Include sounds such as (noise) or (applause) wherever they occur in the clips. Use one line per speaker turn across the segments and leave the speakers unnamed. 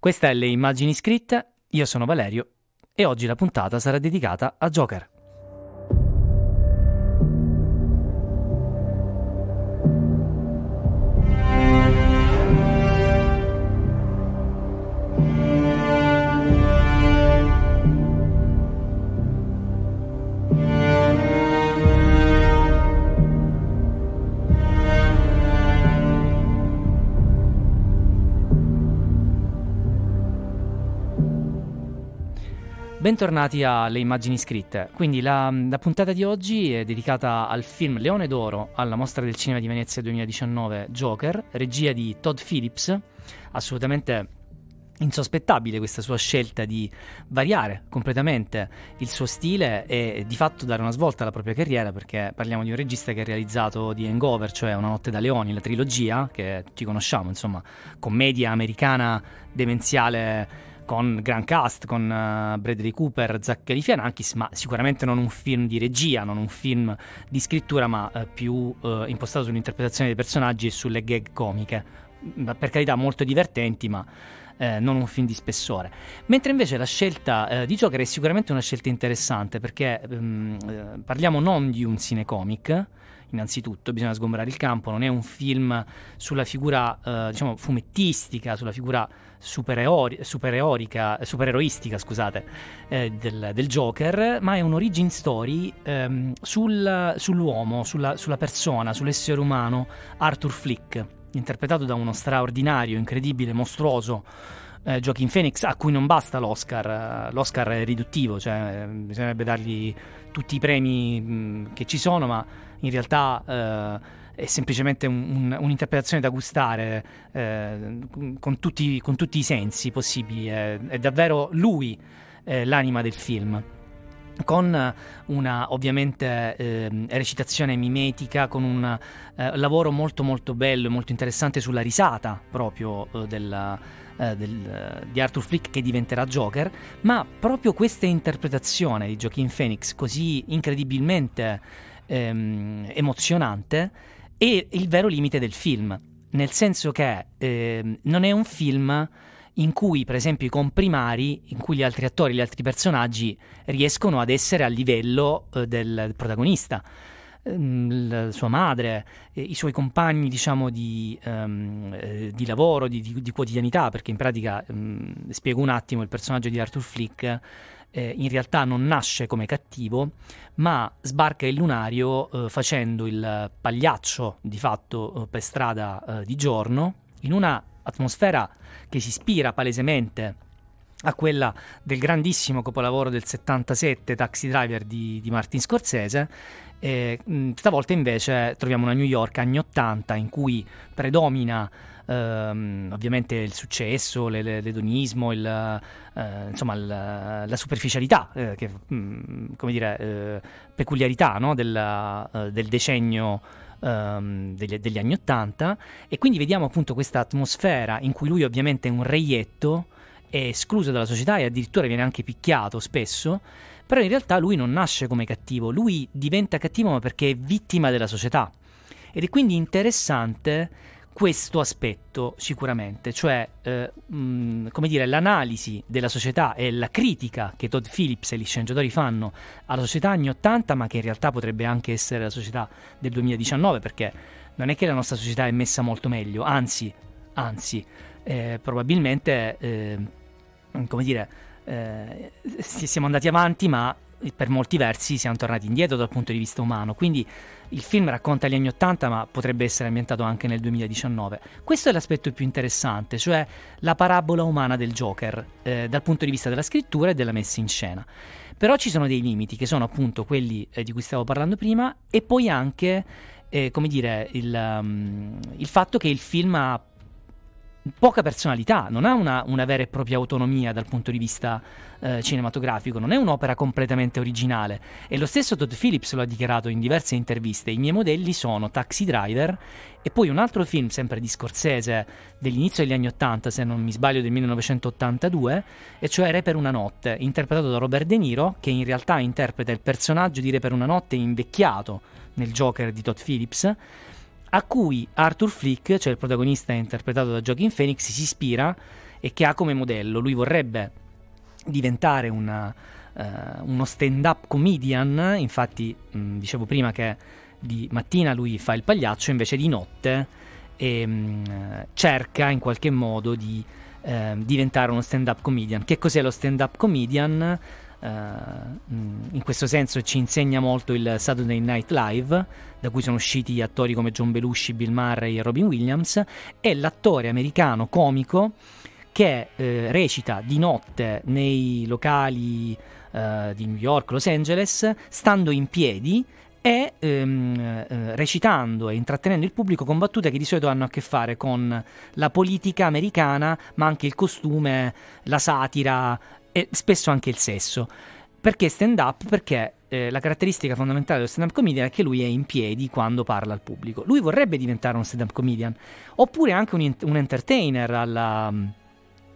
Questa è Le immagini scritte, io sono Valerio e oggi la puntata sarà dedicata a Joker. Bentornati alle immagini scritte. Quindi la, la, puntata di oggi è dedicata al film Leone d'Oro alla Mostra del Cinema di Venezia 2019 Joker, regia di Todd Phillips. Assolutamente insospettabile questa sua scelta di variare completamente il suo stile e di fatto dare una svolta alla propria carriera perché parliamo di un regista che ha realizzato The Hangover, cioè Una notte da leoni, la trilogia che tutti conosciamo, insomma, commedia americana demenziale con gran cast, con uh, Bradley Cooper, Zach Galifianakis, ma sicuramente non un film di regia, non un film di scrittura, ma uh, più uh, impostato sull'interpretazione dei personaggi e sulle gag comiche. Per carità, molto divertenti, ma eh, non un film di spessore. Mentre invece la scelta eh, di Joker è sicuramente una scelta interessante perché ehm, eh, parliamo non di un cinecomic, innanzitutto bisogna sgombrare il campo, non è un film sulla figura diciamo fumettistica, sulla figura supereori- supereroistica scusate, eh, del, del, Joker, ma è un origin story ehm, sul, sull'uomo, sulla, sulla persona, sull'essere umano Arthur Flick, interpretato da uno straordinario, incredibile, mostruoso eh, Joaquin Phoenix a cui non basta l'Oscar, eh, l'Oscar è riduttivo, cioè bisognerebbe dargli tutti i premi mh, che ci sono, ma in realtà eh, è semplicemente un, un, un'interpretazione da gustare eh, con, tutti, con, tutti, i sensi possibili, è, è davvero lui eh, l'anima del film. Con una ovviamente eh, recitazione mimetica, con un eh, lavoro molto molto bello e molto interessante sulla risata proprio eh, della, eh, del, di Arthur Flick che diventerà Joker, ma proprio questa interpretazione di Joaquin Phoenix così incredibilmente ehm, emozionante è il vero limite del film, nel senso che eh, non è un film in cui, per esempio, i comprimari, in cui gli altri attori, gli altri personaggi riescono ad essere a livello eh, del protagonista. Ehm, la sua madre, i suoi compagni diciamo di, um, di lavoro, di, di, di, quotidianità, perché in pratica, um, spiego un attimo, il personaggio di Arthur Flick eh, in realtà non nasce come cattivo, ma sbarca il lunario eh, facendo il pagliaccio di fatto eh, per strada eh, di giorno, in una atmosfera che si ispira palesemente a quella del grandissimo capolavoro del 77 Taxi Driver di, di Martin Scorsese. E, mh, stavolta invece troviamo una New York anni 80 in cui predomina ehm, ovviamente il successo, l'edonismo, il, eh, insomma il, la superficialità, eh, che, mh, mm, come dire, eh, peculiarità no? del, eh, del decennio Um, degli, degli, anni Ottanta e quindi vediamo appunto questa atmosfera in cui lui ovviamente è un reietto, è escluso dalla società e addirittura viene anche picchiato spesso, però in realtà lui non nasce come cattivo, lui diventa cattivo perché è vittima della società ed è quindi interessante questo aspetto sicuramente, cioè eh, mh, come dire, l'analisi della società e la critica che Todd Phillips e gli sceneggiatori fanno alla società anni 80, ma che in realtà potrebbe anche essere la società del 2019, perché non è che la nostra società è messa molto meglio, anzi, anzi, eh, probabilmente, eh, come dire, eh, siamo andati avanti, ma per molti versi siamo tornati indietro dal punto di vista umano. Quindi il film racconta gli anni Ottanta, ma potrebbe essere ambientato anche nel 2019. Questo è l'aspetto più interessante, cioè la parabola umana del Joker, eh, dal punto di vista della scrittura e della messa in scena. Però ci sono dei limiti, che sono appunto quelli eh, di cui stavo parlando prima, e poi anche, eh, come dire, il, um, il fatto che il film ha poca personalità, non ha una, una, vera e propria autonomia dal punto di vista eh, cinematografico, non è un'opera completamente originale. E lo stesso Todd Phillips lo ha dichiarato in diverse interviste. I miei modelli sono Taxi Driver e poi un altro film, sempre di Scorsese, dell'inizio degli anni 80, se non mi sbaglio del 1982, e cioè Re per una notte, interpretato da Robert De Niro, che in realtà interpreta il personaggio di Re per una notte invecchiato nel Joker di Todd Phillips a cui Arthur Flick, cioè il protagonista interpretato da Joaquin Phoenix, si ispira e che ha come modello. Lui vorrebbe diventare una, uh, uno stand-up comedian, infatti mh, dicevo prima che di mattina lui fa il pagliaccio, invece di notte e, mh, cerca in qualche modo di uh, diventare uno stand-up comedian. Che cos'è lo stand-up comedian? Uh, in questo senso ci insegna molto il Saturday Night Live, da cui sono usciti attori come John Belushi, Bill Murray e Robin Williams, è l'attore americano comico che eh, recita di notte nei locali eh, di New York, Los Angeles, stando in piedi e ehm, eh, recitando e intrattenendo il pubblico con battute che di solito hanno a che fare con la politica americana, ma anche il costume, la satira e spesso anche il sesso. Perché stand up? Perché eh, la caratteristica fondamentale dello stand up comedian è che lui è in piedi quando parla al pubblico. Lui vorrebbe diventare uno stand up comedian, oppure anche un, un entertainer alla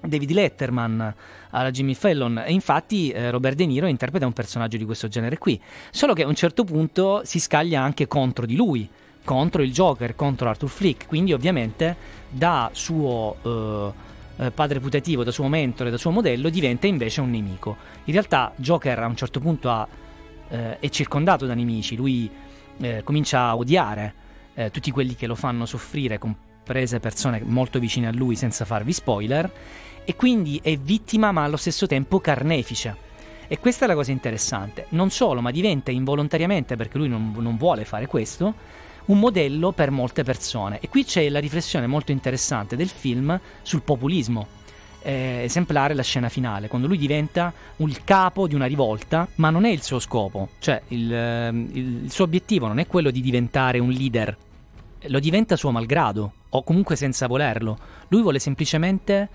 David Letterman alla Jimmy Fallon e infatti eh, Robert De Niro interpreta un personaggio di questo genere qui solo che a un certo punto si scaglia anche contro di lui contro il Joker, contro Arthur Flick quindi ovviamente da suo eh, eh, padre putativo, da suo mentore, da suo modello diventa invece un nemico in realtà Joker a un certo punto ha, eh, è circondato da nemici lui eh, comincia a odiare eh, tutti quelli che lo fanno soffrire comprese persone molto vicine a lui senza farvi spoiler e quindi è vittima ma allo stesso tempo carnefice. E questa è la cosa interessante. Non solo, ma diventa involontariamente, perché lui non, non vuole fare questo, un modello per molte persone. E qui c'è la riflessione molto interessante del film sul populismo. È esemplare la scena finale, quando lui diventa il capo di una rivolta, ma non è il suo scopo, cioè il, ehm, il, il suo obiettivo non è quello di diventare un leader, lo diventa suo malgrado, o comunque senza volerlo. Lui vuole semplicemente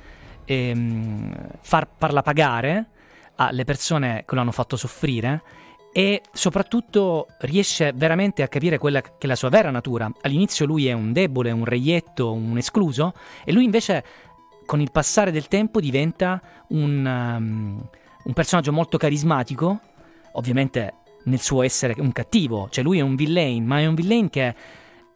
ehm, far, farla pagare alle persone che lo hanno fatto soffrire e soprattutto riesce veramente a capire quella che è la sua vera natura. All'inizio lui è un debole, un reietto, un escluso e lui invece con il passare del tempo diventa un, um, un personaggio molto carismatico, ovviamente nel suo essere un cattivo, cioè lui è un villain, ma è un villain che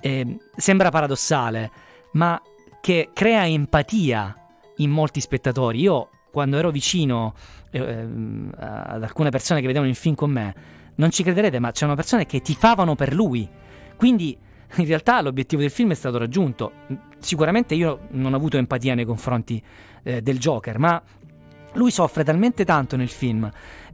eh, sembra paradossale, ma che crea empatia in molti spettatori. Io quando ero vicino ehm, ad alcune persone che vedevano il film con me, non ci crederete, ma c'erano persone che tifavano per lui. Quindi in realtà l'obiettivo del film è stato raggiunto. Sicuramente io non ho avuto empatia nei confronti eh, del Joker, ma lui soffre talmente tanto nel film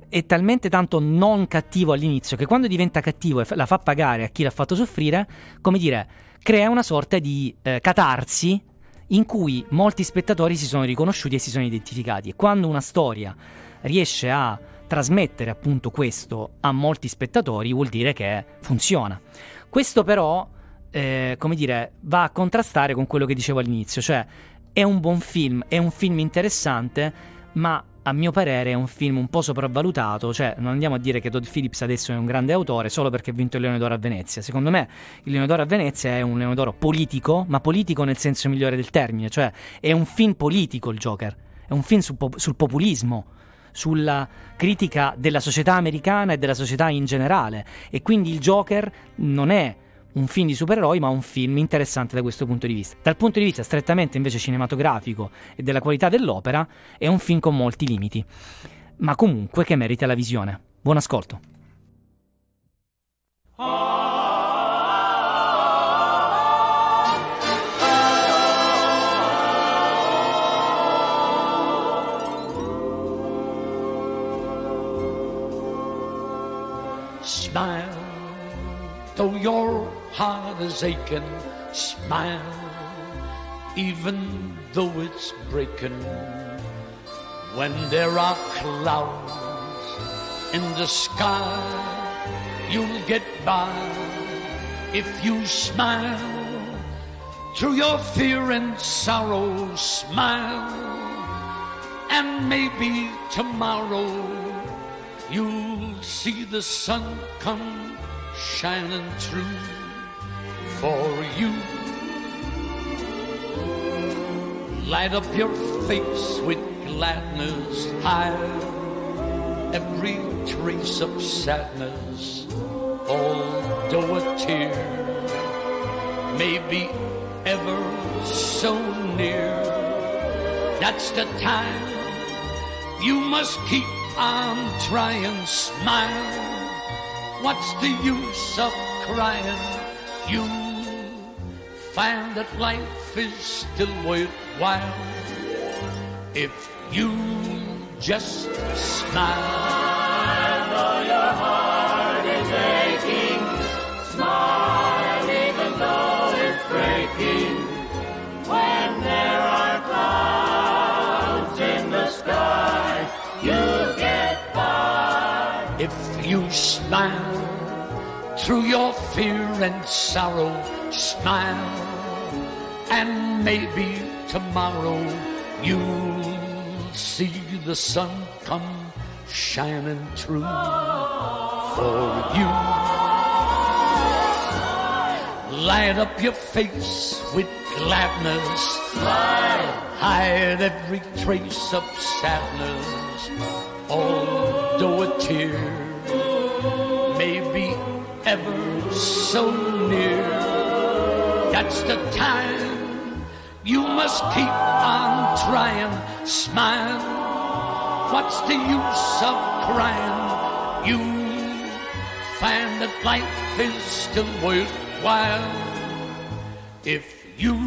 è talmente tanto non cattivo all'inizio che quando diventa cattivo e la fa pagare a chi l'ha fatto soffrire, come dire, crea una sorta di eh, catarsi in cui molti spettatori si sono riconosciuti e si sono identificati. E quando una storia riesce a trasmettere appunto questo a molti spettatori, vuol dire che funziona. Questo però, eh, come dire, va a contrastare con quello che dicevo all'inizio, cioè è un buon film, è un film interessante, ma a mio parere è un film un po' sopravvalutato, cioè non andiamo a dire che Todd Phillips adesso è un grande autore solo perché ha vinto il Leone d'Oro a Venezia. Secondo me il Leone d'Oro a Venezia è un Leone d'Oro politico, ma politico nel senso migliore del termine, cioè è un film politico il Joker, è un film sul, sul populismo sulla critica della società americana e della società in generale e quindi il Joker non è un film di supereroi, ma un film interessante da questo punto di vista. Dal punto di vista strettamente invece cinematografico e della qualità dell'opera, è un film con molti limiti, ma comunque che merita la visione. Buon ascolto. Smile, though your heart is aching, smile, even though it's breaking. When there are clouds in the sky, you'll get by if you smile. Through your fear and sorrow, smile, and maybe tomorrow you'll see the sun come shining through for you. Light up your face with gladness, hide every trace of sadness, although a tear may be ever so near.
That's the time you must keep on trying, to smile. What's the use of crying? You find that life is still worthwhile if you just smile.
Smile
through your fear and sorrow, smile, and maybe tomorrow you'll see the sun come shining through for you. Light up your face with gladness. Smile. Hide every trace of sadness. Although a tear ever so near, that's the time you must keep on trying. Smile. What's the use of crying? You find that life is still worthwhile if you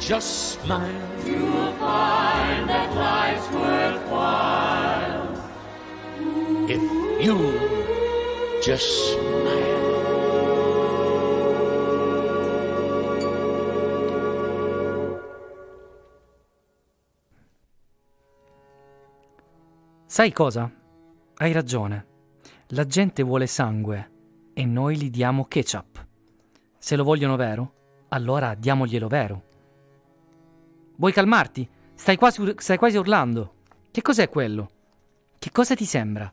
just smile.
You'll find that life's worthwhile.
If you just smile.
Sai cosa? Hai ragione. La gente vuole sangue e noi gli diamo ketchup. Se lo vogliono vero, allora diamoglielo vero. Vuoi calmarti? Stai quasi, stai quasi urlando. Che cos'è quello? Che cosa ti sembra?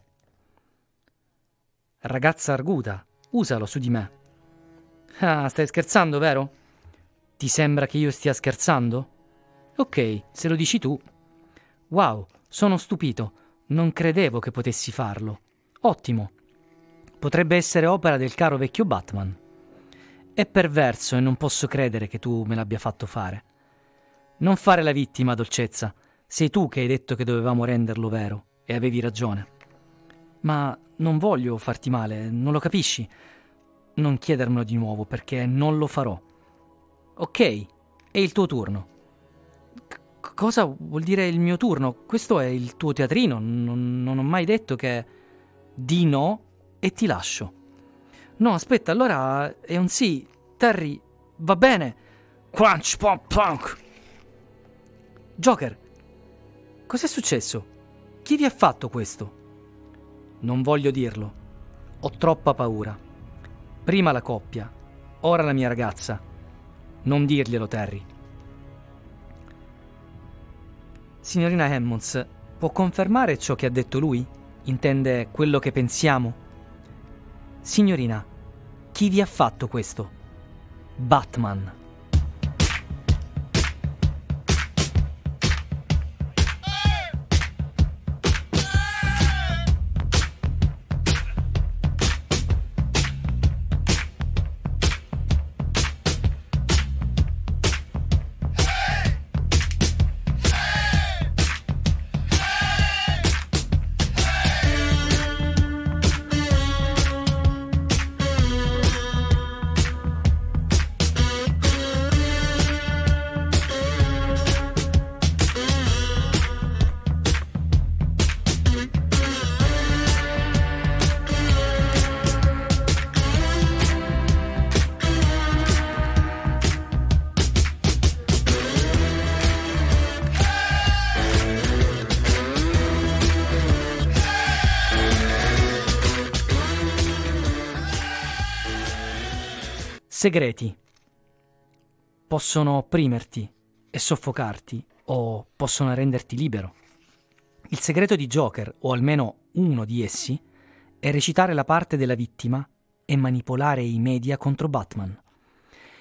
Ragazza arguta, usalo su di me. Ah, stai scherzando, vero? Ti sembra che io stia scherzando? Ok, se lo dici tu. Wow, sono stupito. Non credevo che potessi farlo. Ottimo. Potrebbe essere opera del caro vecchio Batman. È perverso e non posso credere che tu me l'abbia fatto fare. Non fare la vittima, dolcezza. Sei tu che hai detto che dovevamo renderlo vero, e avevi ragione. Ma non voglio farti male, non lo capisci? Non chiedermelo di nuovo, perché non lo farò. Ok, è il tuo turno. C- cosa vuol dire il mio turno? Questo è il tuo teatrino, non, non ho mai detto che... Di no e ti lascio. No, aspetta, allora è un sì. Terry, va bene. Crunch, pump, punk. Joker, cos'è successo? Chi vi ha fatto questo? Non voglio dirlo. Ho troppa paura. Prima la coppia, ora la mia ragazza. Non dirglielo, Terry. Signorina Hammonds, può confermare ciò che ha detto lui? Intende quello che pensiamo? Signorina, chi vi ha fatto questo? Batman. Segreti. Possono opprimerti e soffocarti o possono renderti libero. Il segreto di Joker, o almeno uno di essi, è recitare la parte della vittima e manipolare i media contro Batman.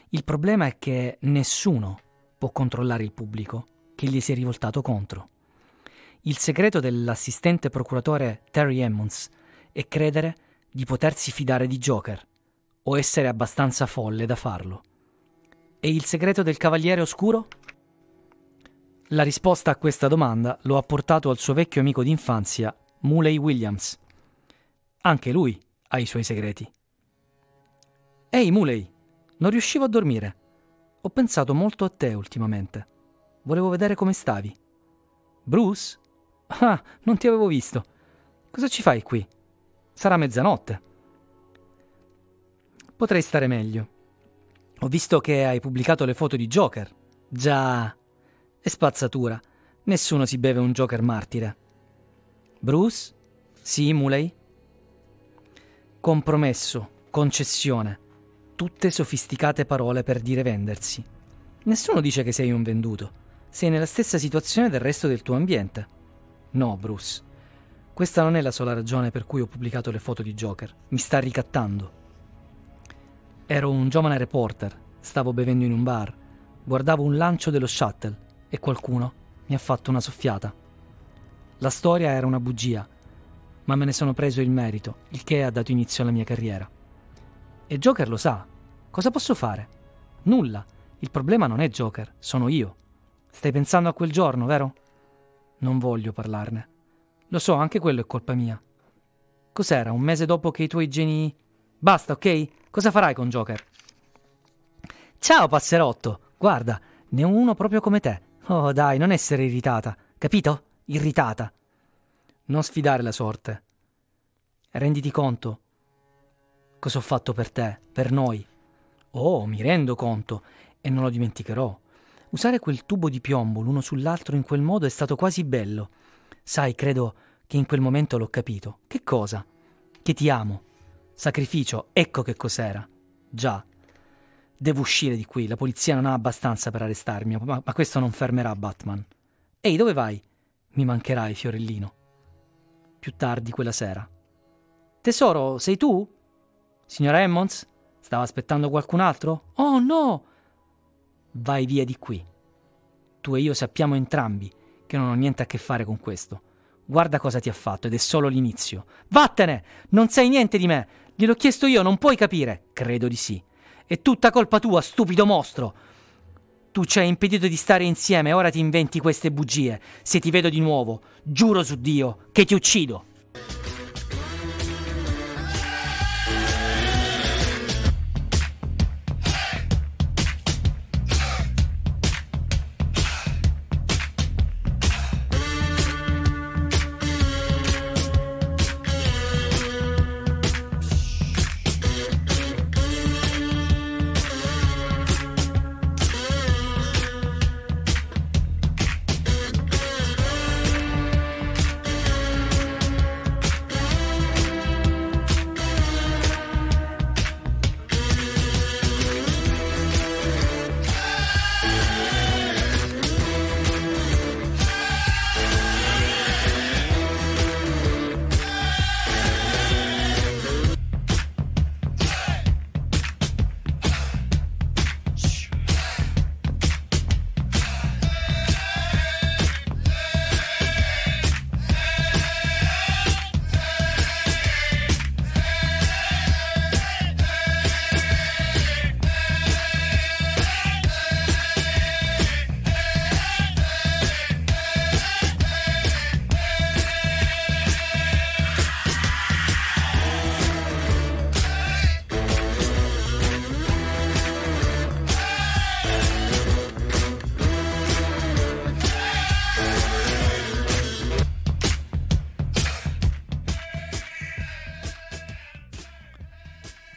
Il problema è che nessuno può controllare il pubblico che gli si è rivoltato contro. Il segreto dell'assistente procuratore Terry Emmons è credere di potersi fidare di Joker o essere abbastanza folle da farlo. E il segreto del Cavaliere Oscuro? La risposta a questa domanda lo ha portato al suo vecchio amico d'infanzia, Muley Williams. Anche lui ha i suoi segreti. Ehi Muley, non riuscivo a dormire. Ho pensato molto a te ultimamente. Volevo vedere come stavi. Bruce? Ah, non ti avevo visto. Cosa ci fai qui? Sarà mezzanotte. Potrei stare meglio. Ho visto che hai pubblicato le foto di Joker. Già. È spazzatura. Nessuno si beve un Joker martire. Bruce? Sì, Muley? Compromesso, concessione. Tutte sofisticate parole per dire vendersi. Nessuno dice che sei un venduto. Sei nella stessa situazione del resto del tuo ambiente. No, Bruce. Questa non è la sola ragione per cui ho pubblicato le foto di Joker. Mi sta ricattando. Ero un giovane reporter, stavo bevendo in un bar, guardavo un lancio dello shuttle e qualcuno mi ha fatto una soffiata. La storia era una bugia, ma me ne sono preso il merito, il che ha dato inizio alla mia carriera. E Joker lo sa. Cosa posso fare? Nulla. Il problema non è Joker, sono io. Stai pensando a quel giorno, vero? Non voglio parlarne. Lo so, anche quello è colpa mia. Cos'era, un mese dopo che i tuoi geni... Basta, ok? Cosa farai con Joker? Ciao, passerotto. Guarda, ne ho uno proprio come te. Oh, dai, non essere irritata. Capito? Irritata. Non sfidare la sorte. Renditi conto cosa ho fatto per te, per noi. Oh, mi rendo conto e non lo dimenticherò. Usare quel tubo di piombo l'uno sull'altro in quel modo è stato quasi bello. Sai, credo che in quel momento l'ho capito. Che cosa? Che ti amo. Sacrificio, ecco che cos'era. Già. Devo uscire di qui, la polizia non ha abbastanza per arrestarmi, ma, ma questo non fermerà Batman. Ehi, dove vai? Mi mancherai, fiorellino. Più tardi quella sera. Tesoro, sei tu? Signora Emmons? Stava aspettando qualcun altro? Oh no! Vai via di qui. Tu e io sappiamo entrambi che non ho niente a che fare con questo. Guarda cosa ti ha fatto ed è solo l'inizio. Vattene! Non sai niente di me! Gliel'ho chiesto io, non puoi capire. Credo di sì. È tutta colpa tua, stupido mostro. Tu ci hai impedito di stare insieme ora ti inventi queste bugie. Se ti vedo di nuovo, giuro su Dio che ti uccido.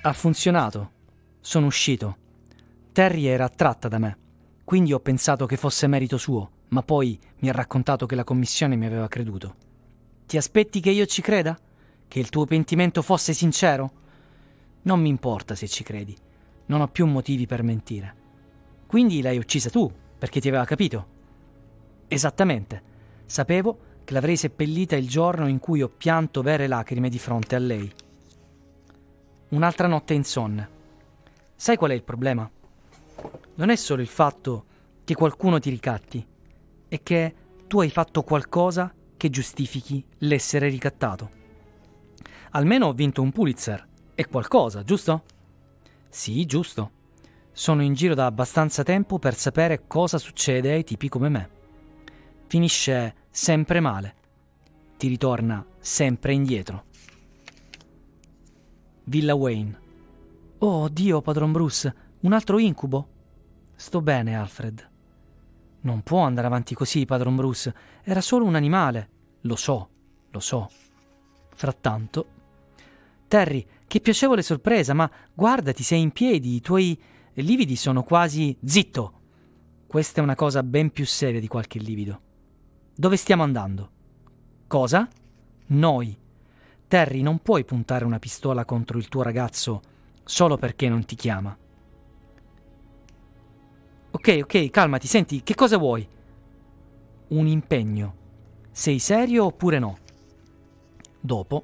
Ha funzionato. Sono uscito. Terry era attratta da me, quindi ho pensato che fosse merito suo, ma poi mi ha raccontato che la commissione mi aveva creduto. Ti aspetti che io ci creda? Che il tuo pentimento fosse sincero? Non mi importa se ci credi. Non ho più motivi per mentire. Quindi l'hai uccisa tu, perché ti aveva capito? Esattamente. Sapevo che l'avrei seppellita il giorno in cui ho pianto vere lacrime di fronte a lei. Un'altra notte insonne. Sai qual è il problema? Non è solo il fatto che qualcuno ti ricatti, è che tu hai fatto qualcosa che giustifichi l'essere ricattato. Almeno ho vinto un Pulitzer. È qualcosa, giusto? Sì, giusto. Sono in giro da abbastanza tempo per sapere cosa succede ai tipi come me. finisce sempre male, ti ritorna sempre indietro. Villa Wayne. Oh Dio, padron Bruce, un altro incubo? Sto bene, Alfred. Non può andare avanti così, padron Bruce. Era solo un animale. Lo so, lo so. Frattanto. Terry, che piacevole sorpresa, ma guardati, sei in piedi, i tuoi lividi sono quasi. Zitto! Questa è una cosa ben più seria di qualche livido. Dove stiamo andando? Cosa? Noi. Terry, non puoi puntare una pistola contro il tuo ragazzo solo perché non ti chiama. Ok, ok, calmati, senti, che cosa vuoi? Un impegno. Sei serio oppure no? Dopo.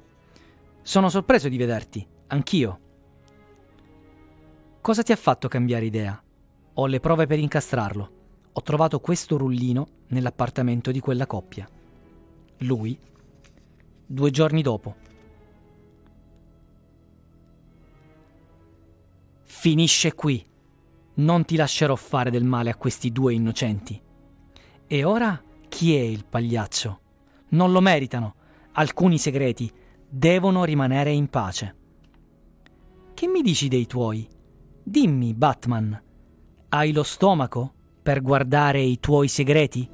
Sono sorpreso di vederti, anch'io. Cosa ti ha fatto cambiare idea? Ho le prove per incastrarlo. Ho trovato questo rullino nell'appartamento di quella coppia. Lui, due giorni dopo. Finisce qui. Non ti lascerò fare del male a questi due innocenti. E ora chi è il pagliaccio? Non lo meritano. Alcuni segreti devono rimanere in pace. Che mi dici dei tuoi? Dimmi, Batman, hai lo stomaco per guardare i tuoi segreti?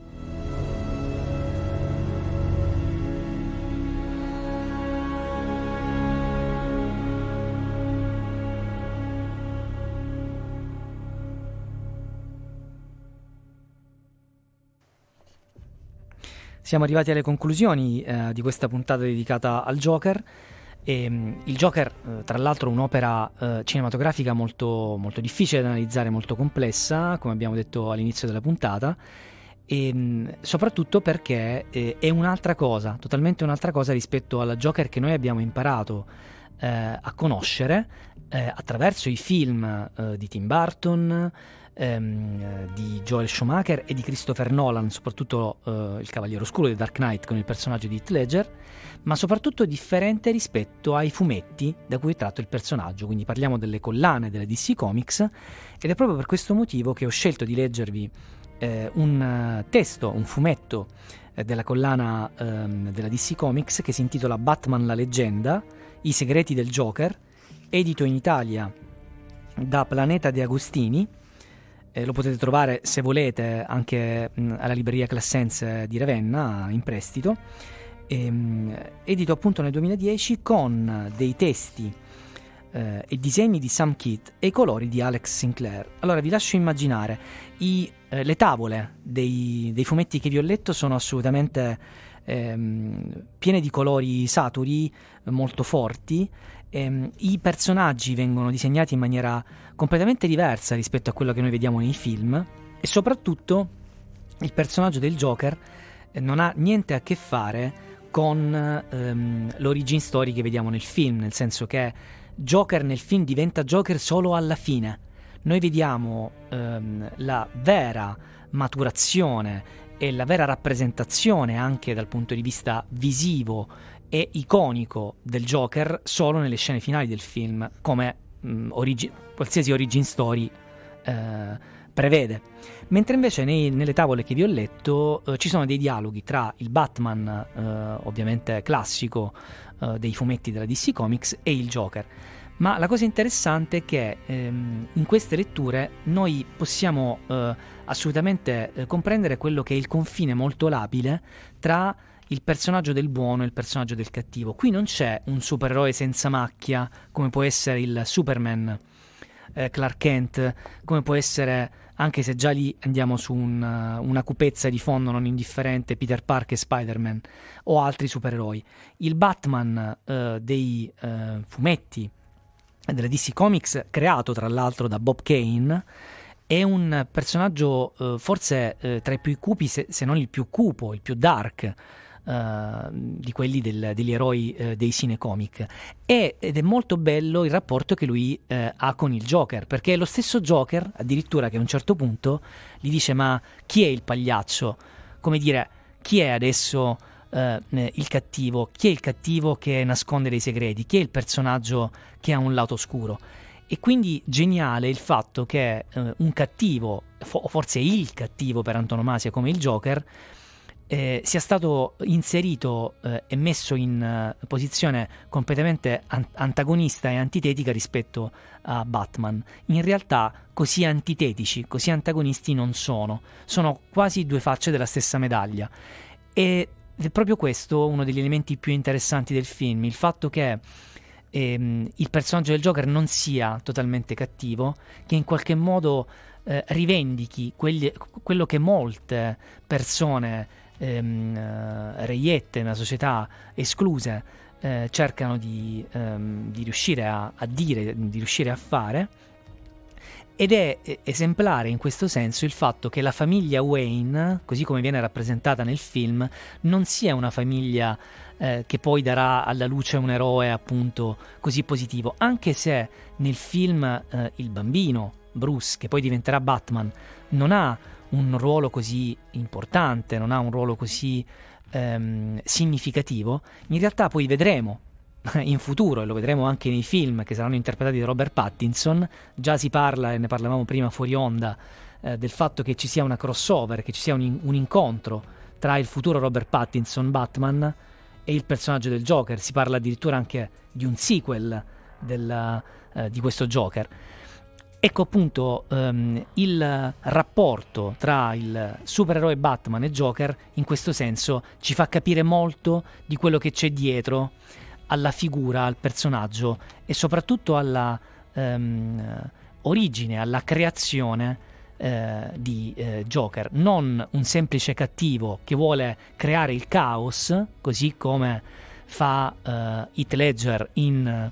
Siamo arrivati alle conclusioni eh, di questa puntata dedicata al Joker. E, um, il Joker, eh, tra l'altro, è un'opera eh, cinematografica molto, molto, difficile da analizzare, molto complessa, come abbiamo detto all'inizio della puntata, e um, soprattutto perché eh, è un'altra cosa, totalmente un'altra cosa rispetto alla Joker che noi abbiamo imparato eh, a conoscere eh, attraverso i film di Tim Burton ehm, di Joel Schumacher e di Christopher Nolan, soprattutto eh, Il Cavaliere Oscuro di Dark Knight con il personaggio di Heath Ledger, ma soprattutto differente rispetto ai fumetti da cui è tratto il personaggio, quindi parliamo delle collane della DC Comics ed è proprio per questo motivo che ho scelto di leggervi eh, un testo, un fumetto eh, della collana ehm, della DC Comics che si intitola Batman la leggenda, i segreti del Joker, edito in Italia da Planeta De Agostini eh, lo potete trovare se volete anche mh, alla libreria Classense di Ravenna in prestito. E, mh, edito appunto nel 2010 con dei testi eh, e disegni di Sam Kidd e i colori di Alex Sinclair. Allora vi lascio immaginare, i, eh, le tavole dei, dei, fumetti che vi ho letto sono assolutamente ehm, piene di colori saturi, molto forti ehm, i personaggi vengono disegnati in maniera completamente diversa rispetto a quello che noi vediamo nei film e soprattutto il personaggio del Joker eh, non ha niente a che fare con ehm, l'origin story che vediamo nel film, nel senso che Joker nel film diventa Joker solo alla fine. Noi vediamo ehm, la vera maturazione e la vera rappresentazione anche dal punto di vista visivo e iconico del Joker solo nelle scene finali del film, come mh, mm, origi- qualsiasi origin story eh, prevede. Mentre invece nei, nelle tavole che vi ho letto eh, ci sono dei dialoghi tra il Batman, eh, ovviamente classico eh, dei fumetti della DC Comics, e il Joker. Ma la cosa interessante è che ehm, in queste letture noi possiamo eh, assolutamente eh, comprendere quello che è il confine molto labile tra il personaggio del buono e il personaggio del cattivo. Qui non c'è un supereroe senza macchia, come può essere il Superman, eh, Clark Kent, come può essere, anche se già lì andiamo su un, una cupezza di fondo non indifferente, Peter Parker e Spider-Man, o altri supereroi. Il Batman eh, dei eh, fumetti della DC Comics, creato tra l'altro da Bob Kane, è un personaggio eh, forse eh, tra i più cupi, se, se non il più cupo, il più dark uh, di quelli del, degli eroi uh, dei cinecomic. E, ed è molto bello il rapporto che lui uh, ha con il Joker, perché è lo stesso Joker, addirittura che a un certo punto gli dice ma chi è il pagliaccio? Come dire, chi è adesso il cattivo? Chi è il cattivo che nasconde dei segreti? Chi è il personaggio che ha un lato oscuro? E quindi geniale il fatto che un cattivo, o forse il cattivo per antonomasia come il Joker, eh, sia stato inserito eh, e messo in uh, posizione completamente an- antagonista e antitetica rispetto a Batman. In realtà così antitetici, così antagonisti non sono, sono quasi due facce della stessa medaglia. E è proprio questo uno degli elementi più interessanti del film, il fatto che ehm, il personaggio del Joker non sia totalmente cattivo, che in qualche modo eh, rivendichi quelli, quello che molte persone ehm, eh, reiette nella società escluse eh, cercano di, ehm, di riuscire a, a, dire, di riuscire a fare. Ed è esemplare in questo senso il fatto che la famiglia Wayne, così come viene rappresentata nel film, non sia una famiglia eh, che poi darà alla luce un eroe appunto così positivo, anche se nel film eh, il bambino, Bruce, che poi diventerà Batman, non ha un ruolo così importante, non ha un ruolo così ehm, significativo, in realtà poi vedremo (laughs) in futuro, e lo vedremo anche nei film che saranno interpretati da Robert Pattinson, già si parla, e ne parlavamo prima fuori onda, eh, del fatto che ci sia una crossover, che ci sia un, un incontro tra il futuro Robert Pattinson Batman e il personaggio del Joker, si parla addirittura anche di un sequel del, eh, di questo Joker. Ecco appunto um, il rapporto tra il supereroe Batman e Joker in questo senso ci fa capire molto di quello che c'è dietro alla figura, al personaggio e soprattutto alla um, origine, alla creazione eh, di eh, Joker, non un semplice cattivo che vuole creare il caos, così come fa uh, Heath Ledger in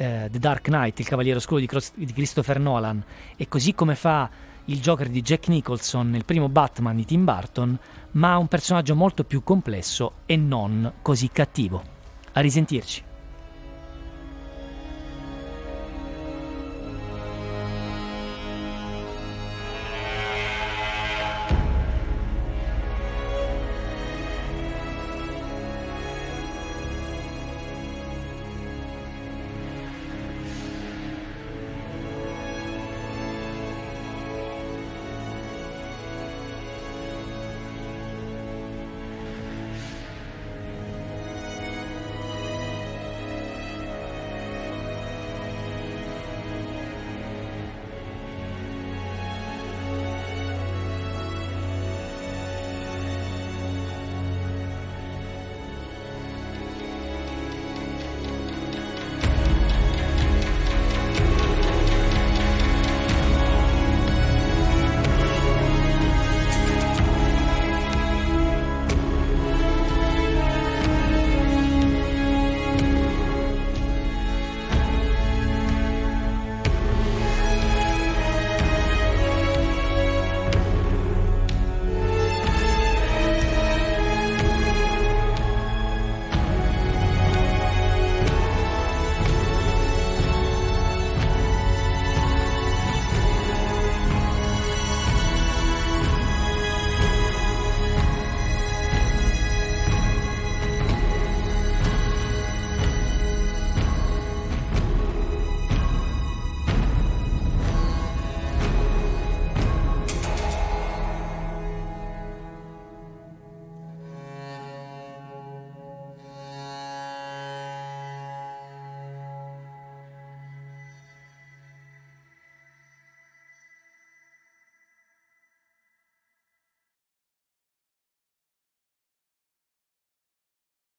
eh, The Dark Knight, il Cavaliere Oscuro di, Cross- di Christopher Nolan, e così come fa il Joker di Jack Nicholson nel primo Batman di Tim Burton, ma un personaggio molto più complesso e non così cattivo. A risentirci.